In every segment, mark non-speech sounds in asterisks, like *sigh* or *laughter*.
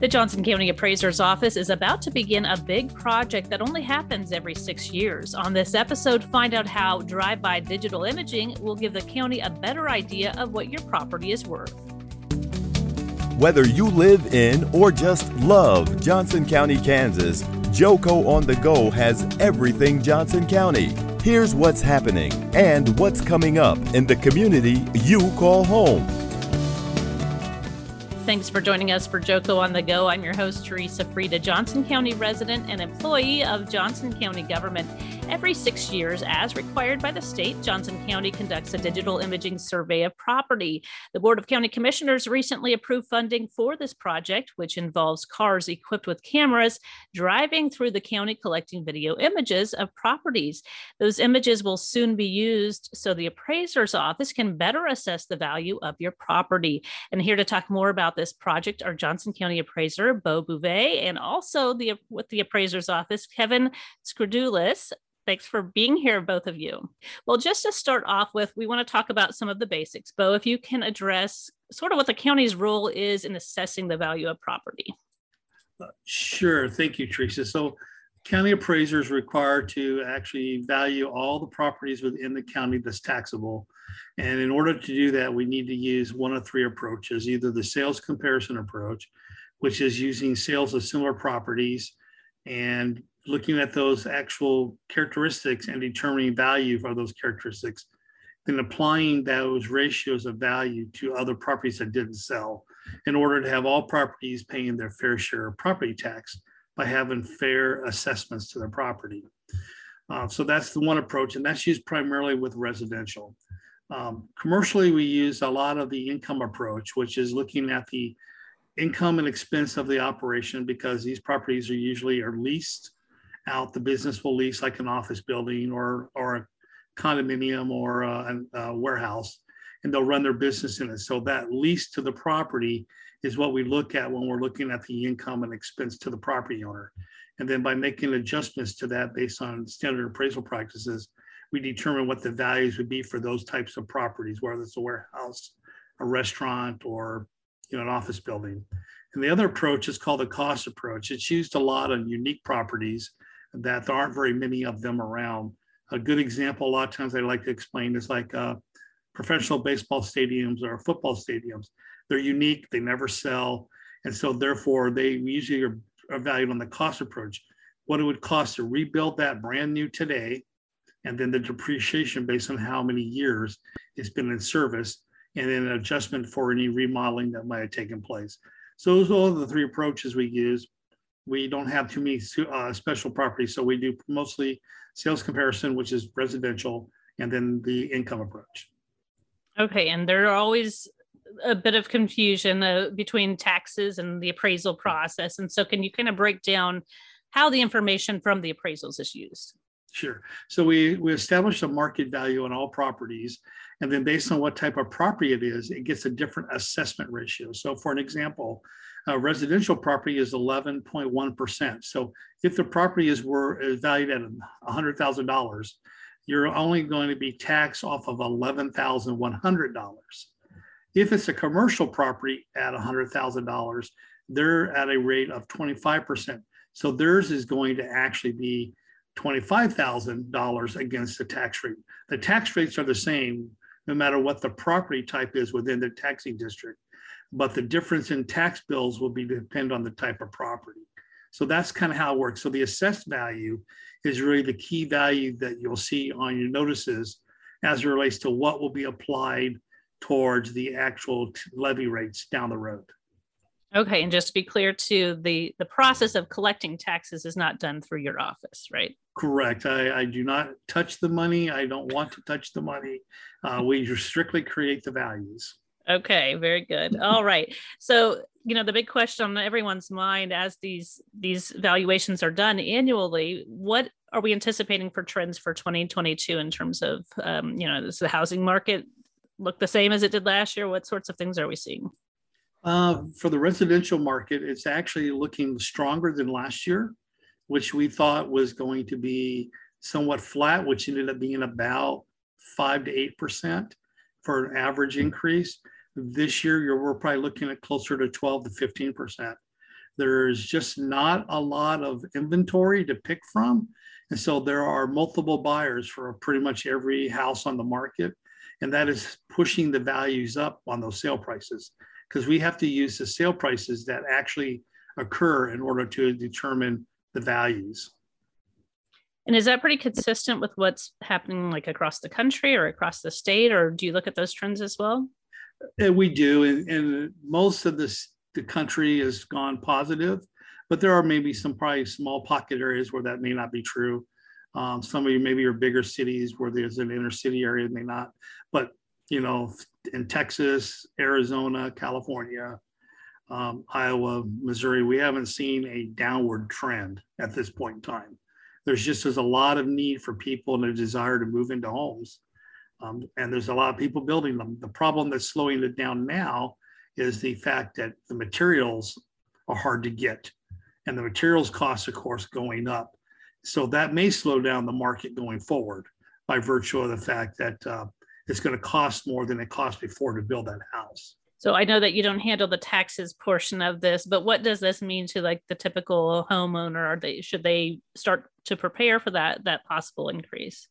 The Johnson County Appraiser's Office is about to begin a big project that only happens every six years. On this episode, find out how drive by digital imaging will give the county a better idea of what your property is worth. Whether you live in or just love Johnson County, Kansas, Joco on the Go has everything Johnson County. Here's what's happening and what's coming up in the community you call home. Thanks for joining us for Joco on the Go. I'm your host, Teresa Frieda, Johnson County resident and employee of Johnson County government. Every six years, as required by the state, Johnson County conducts a digital imaging survey of property. The Board of County Commissioners recently approved funding for this project, which involves cars equipped with cameras driving through the county collecting video images of properties. Those images will soon be used so the appraiser's office can better assess the value of your property. And here to talk more about this project are Johnson County Appraiser Beau Boisvert and also the with the appraiser's office, Kevin Skrdoulis. Thanks for being here, both of you. Well, just to start off with, we want to talk about some of the basics. Beau, if you can address sort of what the county's role is in assessing the value of property. Sure. Thank you, Teresa. So, county appraisers required to actually value all the properties within the county that's taxable. And in order to do that, we need to use one of three approaches either the sales comparison approach, which is using sales of similar properties and looking at those actual characteristics and determining value for those characteristics, then applying those ratios of value to other properties that didn't sell in order to have all properties paying their fair share of property tax by having fair assessments to their property. Uh, so that's the one approach, and that's used primarily with residential. Um, commercially, we use a lot of the income approach, which is looking at the income and expense of the operation because these properties are usually are leased out, the business will lease like an office building or, or a condominium or a, a warehouse, and they'll run their business in it. So that lease to the property is what we look at when we're looking at the income and expense to the property owner. And then by making adjustments to that based on standard appraisal practices, we determine what the values would be for those types of properties, whether it's a warehouse, a restaurant, or you know, an office building. And the other approach is called the cost approach. It's used a lot on unique properties that there aren't very many of them around. A good example, a lot of times I like to explain, is like uh, professional baseball stadiums or football stadiums. They're unique, they never sell. And so, therefore, they usually are, are valued on the cost approach. What it would cost to rebuild that brand new today, and then the depreciation based on how many years it's been in service, and then an adjustment for any remodeling that might have taken place. So, those are all the three approaches we use we don't have too many uh, special properties, so we do mostly sales comparison, which is residential, and then the income approach. Okay, and there are always a bit of confusion uh, between taxes and the appraisal process, and so can you kind of break down how the information from the appraisals is used? Sure. So we we establish a market value on all properties, and then based on what type of property it is, it gets a different assessment ratio. So for an example, a residential property is 11.1%. So if the property is, were, is valued at $100,000, you're only going to be taxed off of $11,100. If it's a commercial property at $100,000, they're at a rate of 25%. So theirs is going to actually be $25,000 against the tax rate. The tax rates are the same no matter what the property type is within the taxing district but the difference in tax bills will be depend on the type of property. So that's kind of how it works. So the assessed value is really the key value that you'll see on your notices as it relates to what will be applied towards the actual levy rates down the road. Okay, and just to be clear too, the the process of collecting taxes is not done through your office, right? Correct. I, I do not touch the money. I don't want to touch the money. Uh, we strictly create the values. Okay, very good. All right. So, you know, the big question on everyone's mind as these these valuations are done annually, what are we anticipating for trends for 2022 in terms of um, you know, does the housing market look the same as it did last year? What sorts of things are we seeing? Uh, for the residential market, it's actually looking stronger than last year, which we thought was going to be somewhat flat, which ended up being about five to eight percent for an average increase. This year, we're probably looking at closer to 12 to 15%. there's just not a lot of inventory to pick from. And so there are multiple buyers for pretty much every house on the market. And that is pushing the values up on those sale prices because we have to use the sale prices that actually occur in order to determine the values. And is that pretty consistent with what's happening like across the country or across the state, or do you look at those trends as well? And we do, and, and most of this the country has gone positive, but there are maybe some probably small pocket areas where that may not be true. Um, some of you maybe are bigger cities where there's an inner city area may not, but you know, in Texas, Arizona, California, um, Iowa, Missouri, we haven't seen a downward trend at this point in time. There's just there's a lot of need for people and a desire to move into homes, um, and there's a lot of people building them. The problem that's slowing it down now is the fact that the materials are hard to get, and the materials costs, of course, going up. So that may slow down the market going forward by virtue of the fact that uh, it's going to cost more than it cost before to build that house. So I know that you don't handle the taxes portion of this, but what does this mean to like the typical homeowner? Are they should they start to prepare for that that possible increase?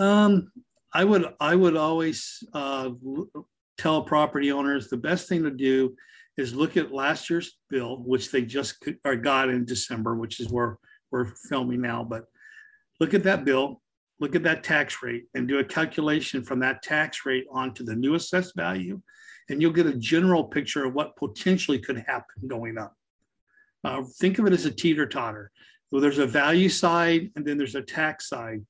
Um, I would I would always uh, tell property owners the best thing to do is look at last year's bill, which they just got in December, which is where we're filming now. But look at that bill, look at that tax rate, and do a calculation from that tax rate onto the new assessed value, and you'll get a general picture of what potentially could happen going up. Uh, think of it as a teeter totter. So there's a value side, and then there's a tax side.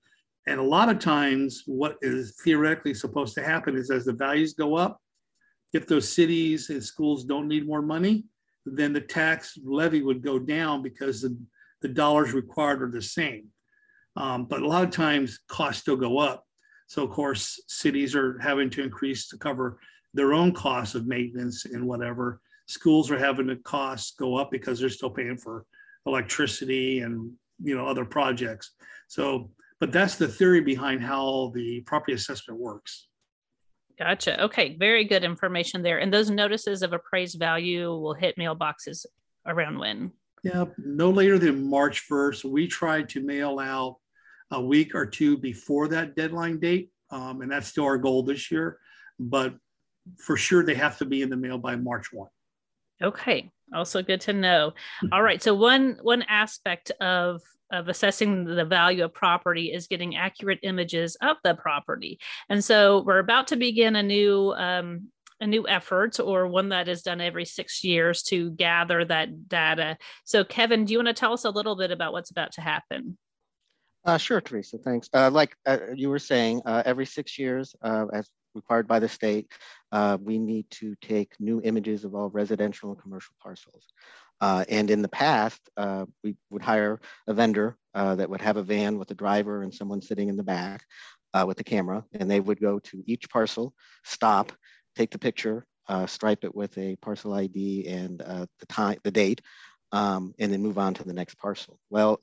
And a lot of times, what is theoretically supposed to happen is as the values go up, if those cities and schools don't need more money, then the tax levy would go down because the, the dollars required are the same. Um, but a lot of times costs still go up. So of course, cities are having to increase to cover their own costs of maintenance and whatever. Schools are having the costs go up because they're still paying for electricity and you know other projects. So but that's the theory behind how the property assessment works. Gotcha. Okay, very good information there. And those notices of appraised value will hit mailboxes around when? Yeah, no later than March 1st. We try to mail out a week or two before that deadline date. Um, and that's still our goal this year. But for sure, they have to be in the mail by March 1. Okay, also good to know. All right, so one one aspect of of assessing the value of property is getting accurate images of the property. And so we're about to begin a new um, a new effort or one that is done every six years to gather that data. So Kevin, do you want to tell us a little bit about what's about to happen? Uh, sure, Teresa, thanks. Uh, like uh, you were saying, uh, every six years, uh, as required by the state, uh, we need to take new images of all residential and commercial parcels. And in the past, we would hire a vendor that would have a van with a driver and someone sitting in the back with the camera, and they would go to each parcel, stop, take the picture, uh, stripe it with a parcel ID and uh, the time, the date, um, and then move on to the next parcel. Well,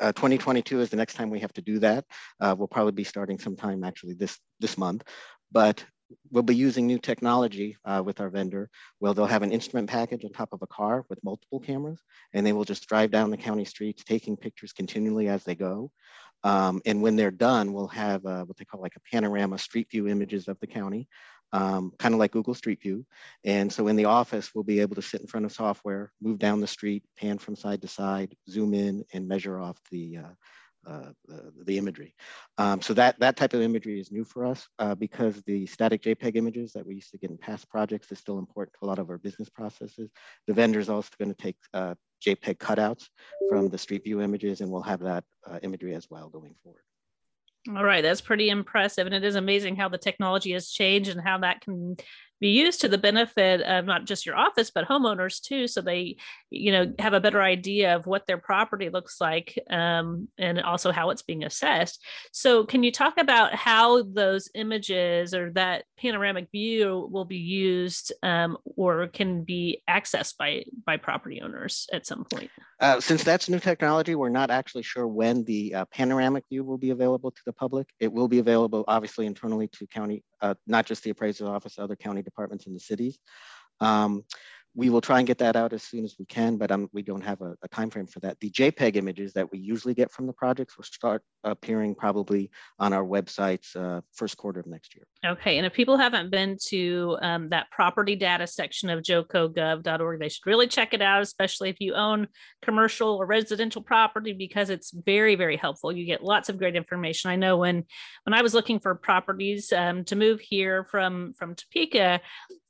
2022 is the next time we have to do that. we'll probably be starting sometime actually this this month, but we'll be using new technology uh, with our vendor. Well, they'll have an instrument package on top of a car with multiple cameras, and they will just drive down the county streets, taking pictures continually as they go. Um, and when they're done, we'll have uh, what they call like a panorama street view images of the county, um, kind of like Google Street View. And so in the office, we'll be able to sit in front of software, move down the street, pan from side to side, zoom in, and measure off the uh, uh, the, the, imagery. Um, so that, that type of imagery is new for us uh, because the static JPEG images that we used to get in past projects is still important to a lot of our business processes. The vendor is also going to take uh, JPEG cutouts from the Street View images and we'll have that uh, imagery as well going forward. All right, that's pretty impressive. And it is amazing how the technology has changed and how that can be used to the benefit of not just your office but homeowners too. So they you know have a better idea of what their property looks like um, and also how it's being assessed. So can you talk about how those images or that panoramic view will be used um, or can be accessed by by property owners at some point? Uh, since that's new technology we're not actually sure when the uh, panoramic view will be available to the public. It will be available obviously internally to county uh, not just the appraiser's office other county departments in the cities. Um, we will try and get that out as soon as we can, but um, we don't have a, a time frame for that. The JPEG images that we usually get from the projects will start appearing probably on our websites uh, first quarter of next year. Okay, and if people haven't been to um, that property data section of jocogov.org, they should really check it out, especially if you own commercial or residential property, because it's very, very helpful. You get lots of great information. I know when when I was looking for properties um, to move here from from Topeka,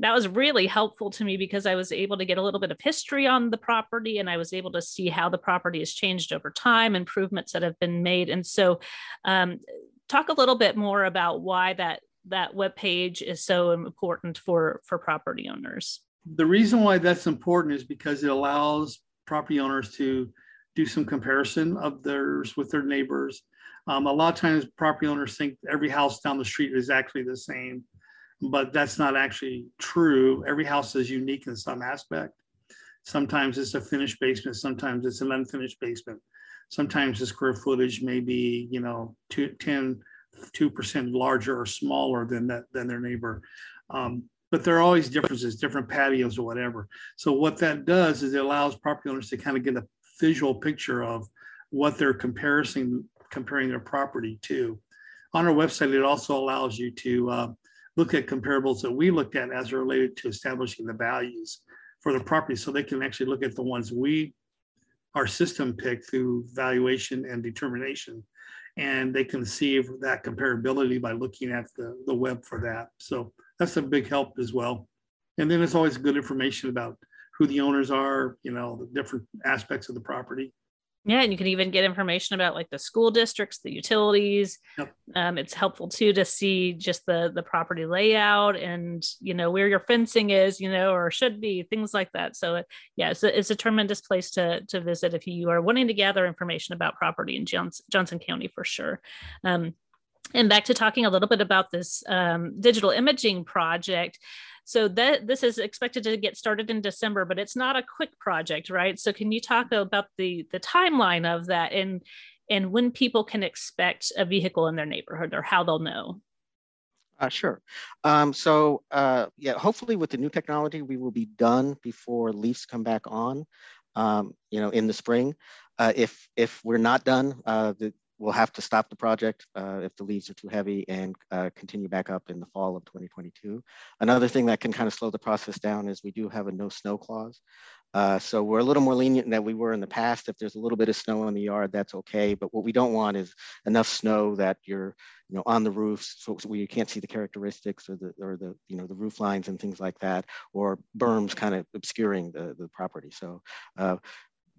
that was really helpful to me because I was able to get a little bit of history on the property and I was able to see how the property has changed over time, improvements that have been made. And so, um, talk a little bit more about why that that web page is so important for for property owners. The reason why that's important is because it allows property owners to do some comparison of theirs with their neighbors. Um, a lot of times, property owners think every house down the street is actually the same but that's not actually true. Every house is unique in some aspect. Sometimes it's a finished basement, sometimes it's an unfinished basement. Sometimes the square footage may be, you know, two, 10, 2% larger or smaller than that than their neighbor. Um, but there are always differences, different patios or whatever. So what that does is it allows property owners to kind of get a visual picture of what they're comparing comparing their property to. On our website, it also allows you to uh, look at comparables that we looked at as related to establishing the values for the property. So they can actually look at the ones we, our system picked through valuation and determination. And they can see that comparability by looking at the, the web for that. So that's a big help as well. And then it's always good information about who the owners are, you know, the different aspects of the property. Yeah, and you can even get information about like the school districts, the utilities. Yep. Um, it's helpful too to see just the the property layout and you know where your fencing is, you know, or should be things like that. So it, yeah, it's a, it's a tremendous place to to visit if you are wanting to gather information about property in Johnson, Johnson County for sure. Um, and back to talking a little bit about this um, digital imaging project. So that this is expected to get started in December, but it's not a quick project, right? So can you talk about the the timeline of that and and when people can expect a vehicle in their neighborhood or how they'll know? Uh, sure. Um, so uh, yeah, hopefully with the new technology, we will be done before leaves come back on, um, you know, in the spring. Uh, if if we're not done, uh, the, we'll have to stop the project uh, if the leaves are too heavy and uh, continue back up in the fall of 2022. Another thing that can kind of slow the process down is we do have a no snow clause. Uh, so we're a little more lenient than we were in the past. If there's a little bit of snow in the yard, that's okay. But what we don't want is enough snow that you're, you know, on the roofs so where you can't see the characteristics or the or the you know the roof lines and things like that, or berms kind of obscuring the the property. So uh,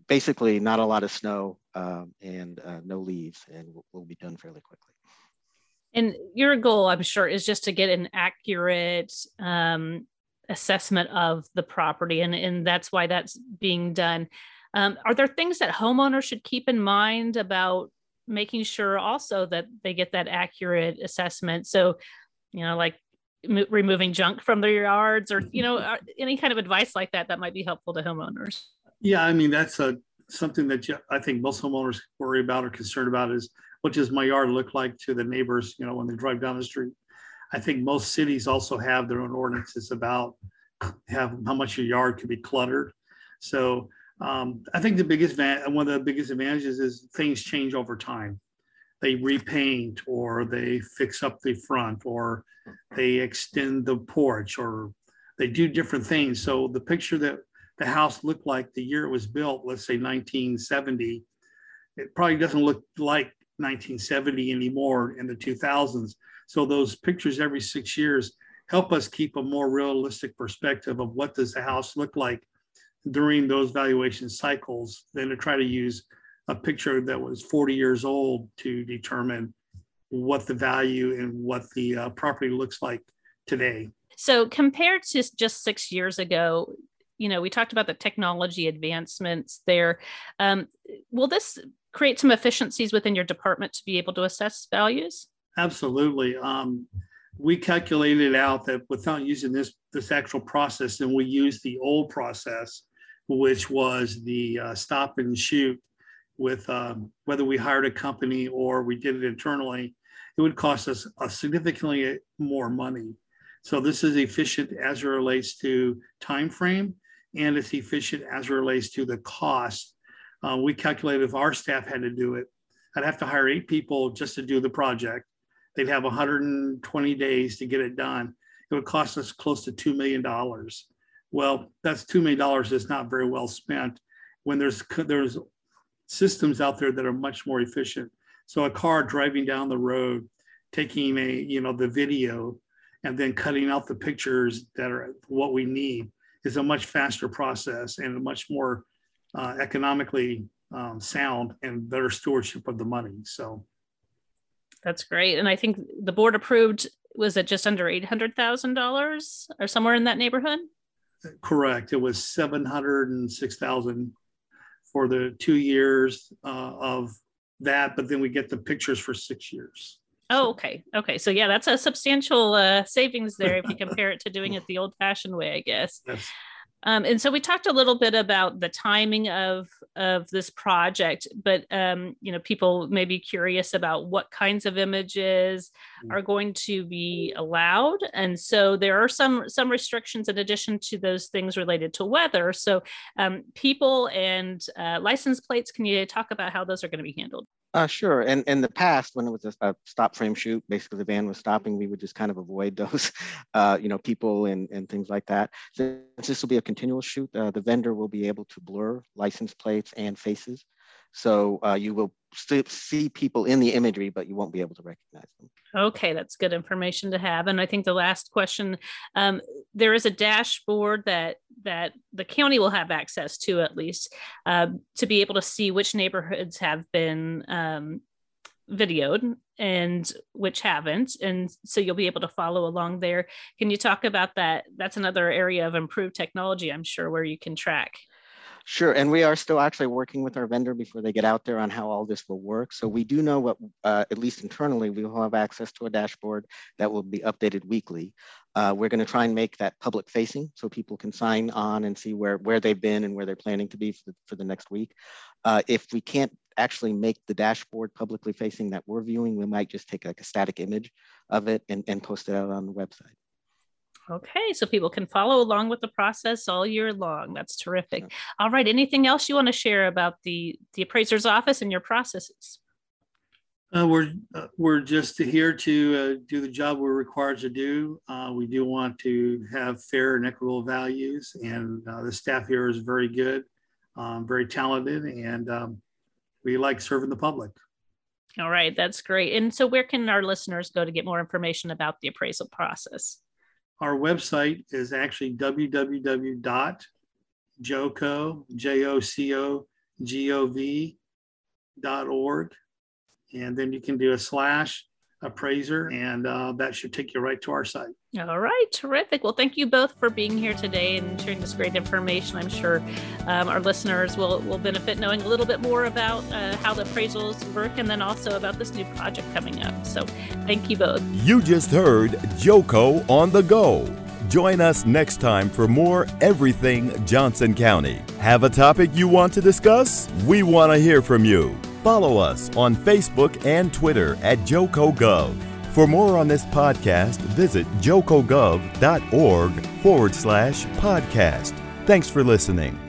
basically not a lot of snow um, and uh, no leaves, and we'll, we'll be done fairly quickly. And your goal, I'm sure, is just to get an accurate um, assessment of the property, and, and that's why that's being done. Um, are there things that homeowners should keep in mind about making sure also that they get that accurate assessment? So, you know, like m- removing junk from their yards, or you know, *laughs* uh, any kind of advice like that that might be helpful to homeowners. Yeah, I mean that's a something that you, I think most homeowners worry about or concerned about is what does my yard look like to the neighbors, you know, when they drive down the street. I think most cities also have their own ordinances about have how much your yard can be cluttered. So um, I think the biggest one of the biggest advantages is things change over time. They repaint or they fix up the front or they extend the porch or they do different things. So the picture that the house looked like the year it was built, let's say 1970, it probably doesn't look like 1970 anymore in the 2000s. So those pictures every six years help us keep a more realistic perspective of what does the house look like during those valuation cycles than to try to use a picture that was 40 years old to determine what the value and what the uh, property looks like today. So compared to just six years ago, you know, we talked about the technology advancements there. Um, will this create some efficiencies within your department to be able to assess values? Absolutely. Um, we calculated out that without using this this actual process, and we used the old process, which was the uh, stop and shoot with um, whether we hired a company or we did it internally, it would cost us a significantly more money. So this is efficient as it relates to time frame and it's efficient as it relates to the cost. Uh, we calculated if our staff had to do it, I'd have to hire eight people just to do the project. They'd have 120 days to get it done. It would cost us close to $2 million. Well, that's $2 million that's not very well spent when there's, there's systems out there that are much more efficient. So a car driving down the road, taking a, you know, the video and then cutting out the pictures that are what we need is a much faster process and a much more uh, economically um, sound and better stewardship of the money. So that's great. And I think the board approved was it just under eight hundred thousand dollars or somewhere in that neighborhood? Correct. It was seven hundred and six thousand for the two years uh, of that, but then we get the pictures for six years. Oh, okay. Okay. So yeah, that's a substantial uh, savings there if you compare it to doing it the old-fashioned way, I guess. *laughs* Yes. Um, and so we talked a little bit about the timing of of this project, but um, you know, people may be curious about what kinds of images mm. are going to be allowed, and so there are some some restrictions in addition to those things related to weather. So, um, people and uh, license plates. Can you talk about how those are going to be handled? Uh, sure. And in the past, when it was a, a, stop frame shoot, basically the van was stopping, we would just kind of avoid *laughs* those, uh, you know, people and, and things like that. Since this will be a continual shoot, uh, the vendor will be able to blur license plates and faces. So uh, you will see people in the imagery, but you won't be able to recognize them. Okay, that's good information to have. And I think the last question, um, there is a dashboard that that the county will have access to at least uh, to be able to see which neighborhoods have been um, videoed and which haven't and so you'll be able to follow along there can you talk about that that's another area of improved technology i'm sure where you can track Sure, and we are still actually working with our vendor before they get out there on how all this will work. So we do know what, uh, at least internally, we will have access to a dashboard that will be updated weekly. Uh, we're going to try and make that public facing so people can sign on and see where, where they've been and where they're planning to be for the, for the next week. Uh, if we can't actually make the dashboard publicly facing that we're viewing, we might just take like a static image of it and, and post it out on the website. Okay, so people can follow along with the process all year long. That's terrific. All right, anything else you want to share about the the appraiser's office and your processes? Uh, we're uh, we're just here to uh, do the job we're required to do. Uh, we do want to have fair and equitable values, and uh, the staff here is very good, um, very talented, and um, we like serving the public. All right, that's great. And so, where can our listeners go to get more information about the appraisal process? Our website is actually www.joco, J-O-C-O-G-O-V dot org. And then you can do a slash appraiser, and uh, that should take you right to our site. All right, terrific. Well, thank you both for being here today and sharing this great information. I'm sure um, our listeners will, will benefit knowing a little bit more about uh, how the appraisals work and then also about this new project coming up. So, thank you both. You just heard Joco on the go. Join us next time for more Everything Johnson County. Have a topic you want to discuss? We want to hear from you. Follow us on Facebook and Twitter at JocoGov. For more on this podcast, visit jocogov.org forward slash podcast. Thanks for listening.